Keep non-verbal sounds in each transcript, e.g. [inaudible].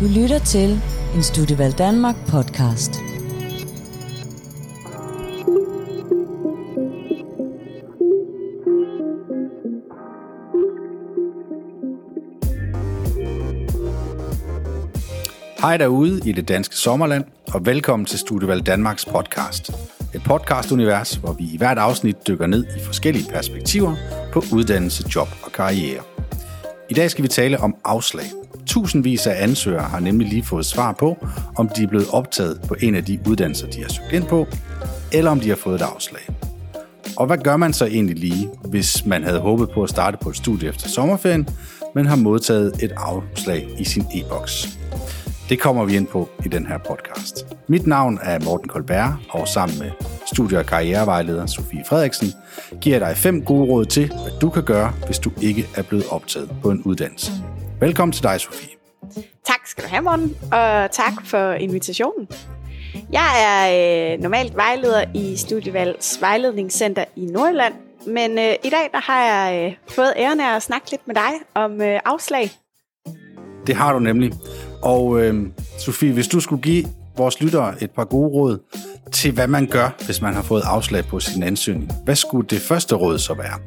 Du lytter til en Studievalg Danmark podcast. Hej derude i det danske sommerland, og velkommen til Studievalg Danmarks podcast. Et podcastunivers, hvor vi i hvert afsnit dykker ned i forskellige perspektiver på uddannelse, job og karriere. I dag skal vi tale om afslag. Tusindvis af ansøgere har nemlig lige fået svar på, om de er blevet optaget på en af de uddannelser, de har søgt ind på, eller om de har fået et afslag. Og hvad gør man så egentlig lige, hvis man havde håbet på at starte på et studie efter sommerferien, men har modtaget et afslag i sin e-boks? Det kommer vi ind på i den her podcast. Mit navn er Morten Kolberg, og sammen med studie- og karrierevejleder Sofie Frederiksen, giver dig fem gode råd til, hvad du kan gøre, hvis du ikke er blevet optaget på en uddannelse. Velkommen til dig, Sofie. Tak skal du have, Morten, og tak for invitationen. Jeg er øh, normalt vejleder i Studievalgs Vejledningscenter i Nordjylland, men øh, i dag der har jeg øh, fået æren af at snakke lidt med dig om øh, afslag. Det har du nemlig. Og øh, Sofie, hvis du skulle give vores lyttere et par gode råd til, hvad man gør, hvis man har fået afslag på sin ansøgning, hvad skulle det første råd så være?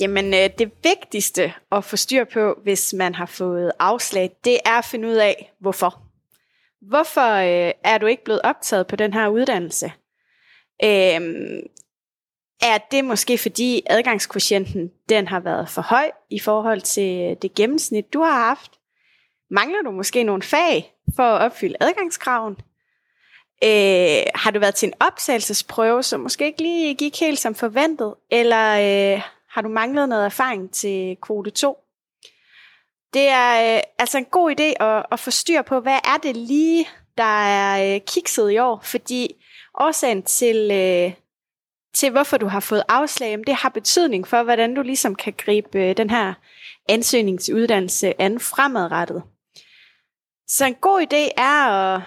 Jamen, øh, det vigtigste at få styr på, hvis man har fået afslag, det er at finde ud af, hvorfor. Hvorfor øh, er du ikke blevet optaget på den her uddannelse? Øhm, er det måske fordi adgangskvotienten den har været for høj i forhold til øh, det gennemsnit, du har haft? Mangler du måske nogle fag for at opfylde adgangskraven? Øh, har du været til en optagelsesprøve, som måske ikke lige gik helt som forventet? Eller øh, har du manglet noget erfaring til kvote 2? Det er øh, altså en god idé at, at få styr på, hvad er det lige, der er øh, kikset i år? Fordi årsagen til, øh, til, hvorfor du har fået afslag, det har betydning for, hvordan du ligesom kan gribe øh, den her ansøgning til uddannelse an fremadrettet. Så en god idé er at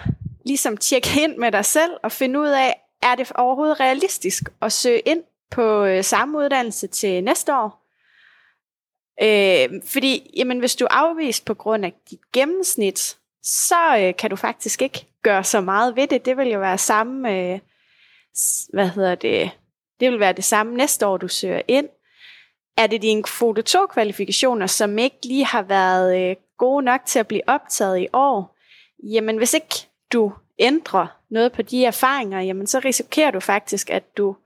ligesom tjekke ind med dig selv og finde ud af, er det overhovedet realistisk at søge ind på øh, samme uddannelse til næste år? Øh, fordi jamen, hvis du er afvist på grund af dit gennemsnit, så øh, kan du faktisk ikke gøre så meget ved det. Det vil jo være samme, øh, hvad hedder det, det vil være det samme næste år, du søger ind. Er det dine kvote 2 kvalifikationer, som ikke lige har været øh, gode nok til at blive optaget i år, jamen hvis ikke du ændrer noget på de erfaringer, jamen så risikerer du faktisk, at du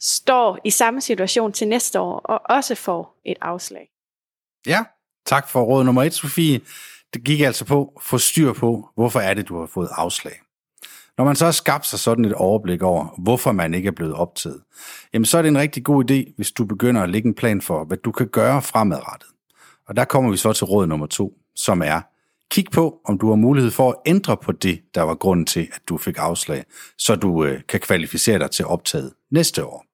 står i samme situation til næste år, og også får et afslag. Ja, tak for råd nummer et, Sofie. Det gik altså på at få styr på, hvorfor er det, du har fået afslag. Når man så har skabt sig sådan et overblik over, hvorfor man ikke er blevet optaget, jamen så er det en rigtig god idé, hvis du begynder at lægge en plan for, hvad du kan gøre fremadrettet. Og der kommer vi så til råd nummer to, som er, kig på, om du har mulighed for at ændre på det, der var grunden til, at du fik afslag, så du øh, kan kvalificere dig til optaget næste år.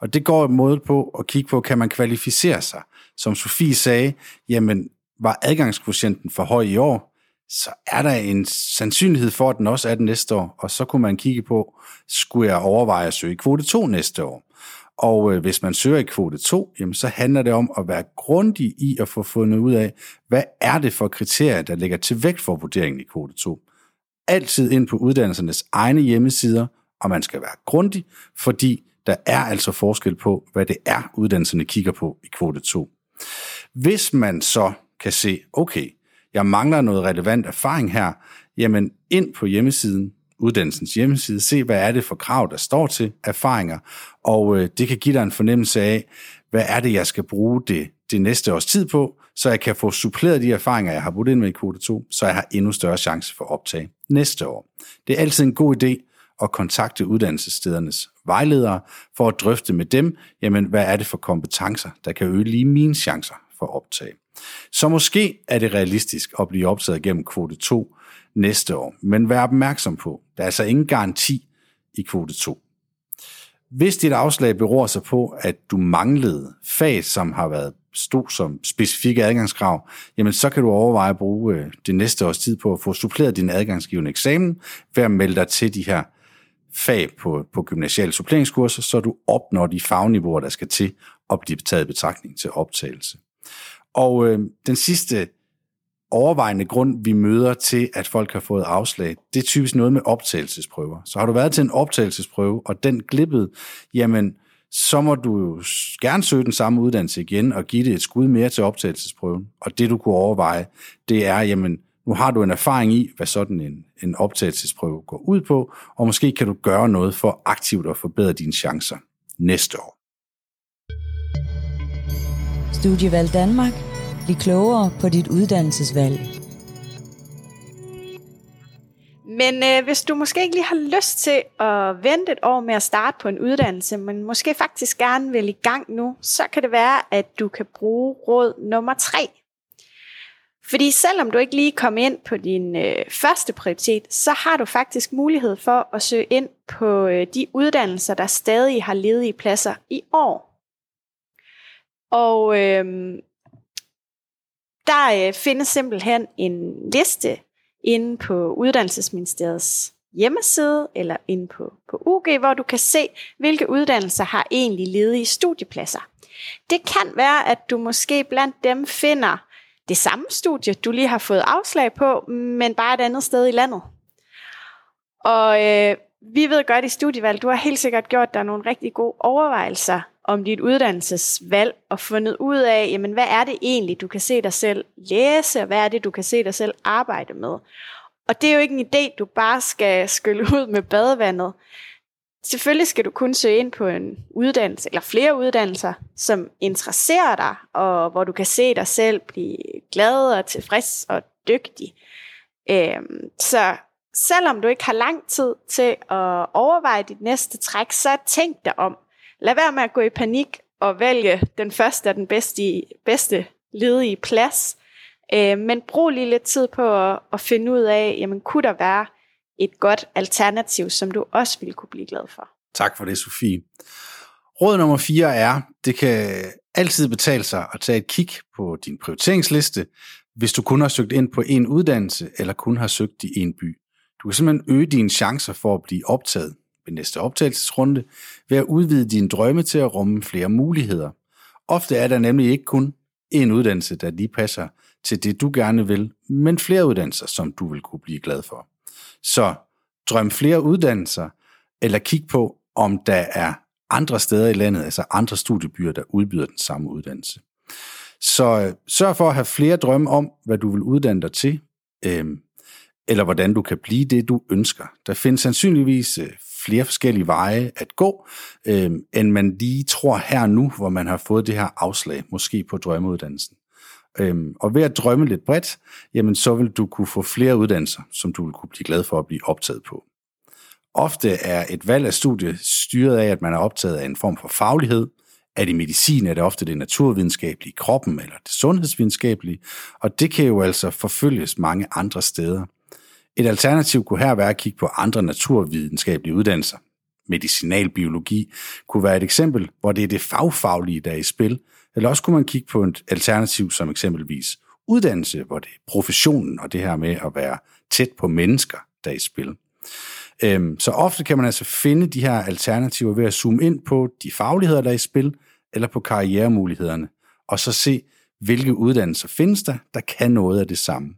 Og det går måde på at kigge på, kan man kvalificere sig? Som Sofie sagde, jamen var adgangskvotienten for høj i år, så er der en sandsynlighed for, at den også er den næste år, og så kunne man kigge på, skulle jeg overveje at søge kvote 2 næste år? Og øh, hvis man søger i kvote 2, jamen, så handler det om at være grundig i at få fundet ud af, hvad er det for kriterier, der ligger til vægt for vurderingen i kvote 2. Altid ind på uddannelsernes egne hjemmesider, og man skal være grundig, fordi der er altså forskel på, hvad det er, uddannelserne kigger på i kvote 2. Hvis man så kan se, okay, jeg mangler noget relevant erfaring her, jamen ind på hjemmesiden, uddannelsens hjemmeside, se hvad er det for krav, der står til erfaringer, og øh, det kan give dig en fornemmelse af, hvad er det, jeg skal bruge det, det næste års tid på, så jeg kan få suppleret de erfaringer, jeg har brugt ind med i kvote 2, så jeg har endnu større chance for optag næste år. Det er altid en god idé at kontakte uddannelsesstedernes vejledere for at drøfte med dem, jamen hvad er det for kompetencer, der kan øge lige mine chancer for optag. Så måske er det realistisk at blive optaget gennem kvote 2 næste år, men vær opmærksom på, der er altså ingen garanti i kvote 2. Hvis dit afslag beror sig på, at du manglede fag, som har været stod som specifikke adgangskrav, jamen så kan du overveje at bruge øh, det næste års tid på at få suppleret din adgangsgivende eksamen ved at melde dig til de her fag på, på gymnasiale suppleringskurser, så du opnår de fagniveauer, der skal til at blive taget betragtning til optagelse. Og øh, den sidste overvejende grund, vi møder til, at folk har fået afslag, det er typisk noget med optagelsesprøver. Så har du været til en optagelsesprøve, og den glippede, jamen, så må du jo gerne søge den samme uddannelse igen og give det et skud mere til optagelsesprøven. Og det du kunne overveje, det er, jamen, nu har du en erfaring i, hvad sådan en, en optagelsesprøve går ud på, og måske kan du gøre noget for aktivt at forbedre dine chancer næste år. Studievalg Danmark. Bliv klogere på dit uddannelsesvalg. Men øh, hvis du måske ikke lige har lyst til at vente et år med at starte på en uddannelse, men måske faktisk gerne vil i gang nu, så kan det være, at du kan bruge råd nummer 3. Fordi selvom du ikke lige kom ind på din øh, første prioritet, så har du faktisk mulighed for at søge ind på øh, de uddannelser, der stadig har ledige pladser i år. Og øh, der øh, findes simpelthen en liste inde på Uddannelsesministeriets hjemmeside eller inde på, på UG, hvor du kan se, hvilke uddannelser har egentlig ledige studiepladser. Det kan være, at du måske blandt dem finder det samme studie, du lige har fået afslag på, men bare et andet sted i landet. Og øh, vi ved godt i studievalg, du har helt sikkert gjort dig nogle rigtig gode overvejelser om dit uddannelsesvalg og fundet ud af, jamen, hvad er det egentlig, du kan se dig selv læse, og hvad er det, du kan se dig selv arbejde med. Og det er jo ikke en idé, du bare skal skylle [laughs] ud med badevandet. Selvfølgelig skal du kun søge ind på en uddannelse, eller flere uddannelser, som interesserer dig, og hvor du kan se dig selv blive glad og tilfreds og dygtig. Øhm, så selvom du ikke har lang tid til at overveje dit næste træk, så tænk dig om. Lad være med at gå i panik og vælge den første og den bedste, bedste ledige plads. Øh, men brug lige lidt tid på at, at finde ud af, jamen kunne der være et godt alternativ, som du også ville kunne blive glad for. Tak for det, Sofie. Råd nummer 4 er, det kan altid betale sig at tage et kig på din prioriteringsliste, hvis du kun har søgt ind på en uddannelse, eller kun har søgt i en by. Du kan simpelthen øge dine chancer for at blive optaget ved næste optagelsesrunde ved at udvide dine drømme til at rumme flere muligheder. Ofte er der nemlig ikke kun en uddannelse, der lige passer til det, du gerne vil, men flere uddannelser, som du vil kunne blive glad for. Så drøm flere uddannelser, eller kig på, om der er andre steder i landet, altså andre studiebyer, der udbyder den samme uddannelse. Så øh, sørg for at have flere drømme om, hvad du vil uddanne dig til, øh, eller hvordan du kan blive det, du ønsker. Der findes sandsynligvis øh, flere forskellige veje at gå, øh, end man lige tror her nu, hvor man har fået det her afslag, måske på drømmeuddannelsen. Øhm, og ved at drømme lidt bredt, jamen så vil du kunne få flere uddannelser, som du vil kunne blive glad for at blive optaget på. Ofte er et valg af studie styret af, at man er optaget af en form for faglighed. Er det medicin, er det ofte det naturvidenskabelige kroppen eller det sundhedsvidenskabelige, og det kan jo altså forfølges mange andre steder. Et alternativ kunne her være at kigge på andre naturvidenskabelige uddannelser. Medicinalbiologi kunne være et eksempel, hvor det er det fagfaglige, der er i spil, eller også kunne man kigge på et alternativ som eksempelvis uddannelse, hvor det er professionen og det her med at være tæt på mennesker, der er i spil. Øhm, så ofte kan man altså finde de her alternativer ved at zoome ind på de fagligheder, der er i spil, eller på karrieremulighederne, og så se, hvilke uddannelser findes der, der kan noget af det samme.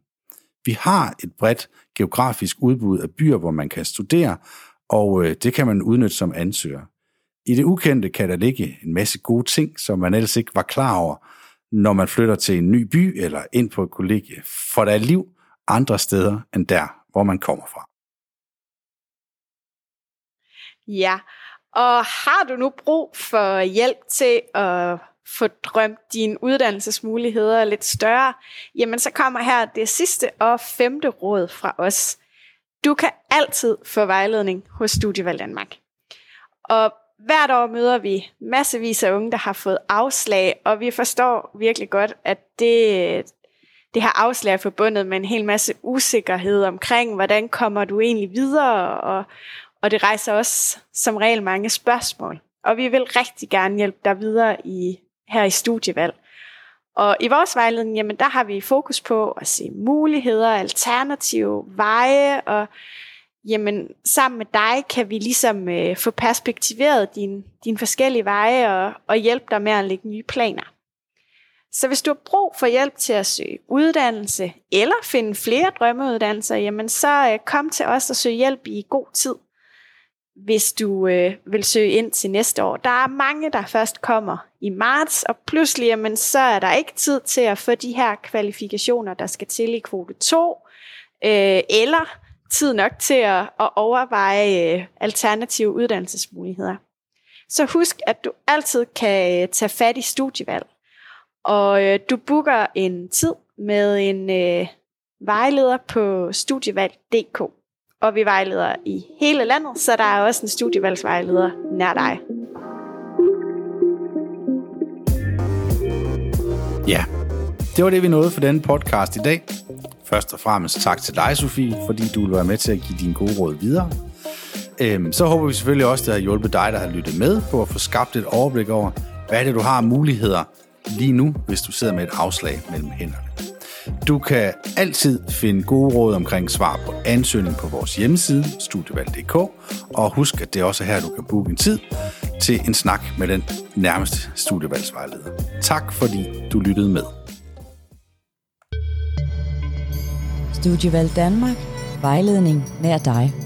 Vi har et bredt geografisk udbud af byer, hvor man kan studere, og øh, det kan man udnytte som ansøger. I det ukendte kan der ligge en masse gode ting, som man ellers ikke var klar over, når man flytter til en ny by eller ind på et kollegie, for der er liv andre steder end der, hvor man kommer fra. Ja, og har du nu brug for hjælp til at få drømt dine uddannelsesmuligheder lidt større, jamen så kommer her det sidste og femte råd fra os. Du kan altid få vejledning hos Studievalg Danmark. Og hvert år møder vi massevis af unge, der har fået afslag, og vi forstår virkelig godt, at det, det her afslag er forbundet med en hel masse usikkerhed omkring, hvordan kommer du egentlig videre, og, og det rejser også som regel mange spørgsmål. Og vi vil rigtig gerne hjælpe dig videre i, her i studievalg. Og i vores vejledning, jamen der har vi fokus på at se muligheder, alternative veje, og jamen sammen med dig kan vi ligesom øh, få perspektiveret dine din forskellige veje og, og hjælpe dig med at lægge nye planer. Så hvis du har brug for hjælp til at søge uddannelse, eller finde flere drømmeuddannelser, jamen så øh, kom til os og søg hjælp i god tid, hvis du øh, vil søge ind til næste år. Der er mange, der først kommer i marts, og pludselig jamen, så er der ikke tid til at få de her kvalifikationer, der skal til i kvote 2, øh, eller tid nok til at, at overveje øh, alternative uddannelsesmuligheder. Så husk, at du altid kan øh, tage fat i studievalg. Og øh, du booker en tid med en øh, vejleder på studievalg.dk. Og vi vejleder i hele landet, så der er også en studievalgsvejleder nær dig. Ja, det var det, vi nåede for denne podcast i dag. Først og fremmest tak til dig, Sofie, fordi du vil være med til at give dine gode råd videre. Øhm, så håber vi selvfølgelig også, at det har hjulpet dig, der har lyttet med, på at få skabt et overblik over, hvad er det, du har af muligheder lige nu, hvis du sidder med et afslag mellem hænderne. Du kan altid finde gode råd omkring svar på ansøgning på vores hjemmeside, studievalg.dk, og husk, at det er også her, du kan booke en tid til en snak med den nærmeste studievalgsvejleder. Tak fordi du lyttede med. Studievalg Danmark. Vejledning nær dig.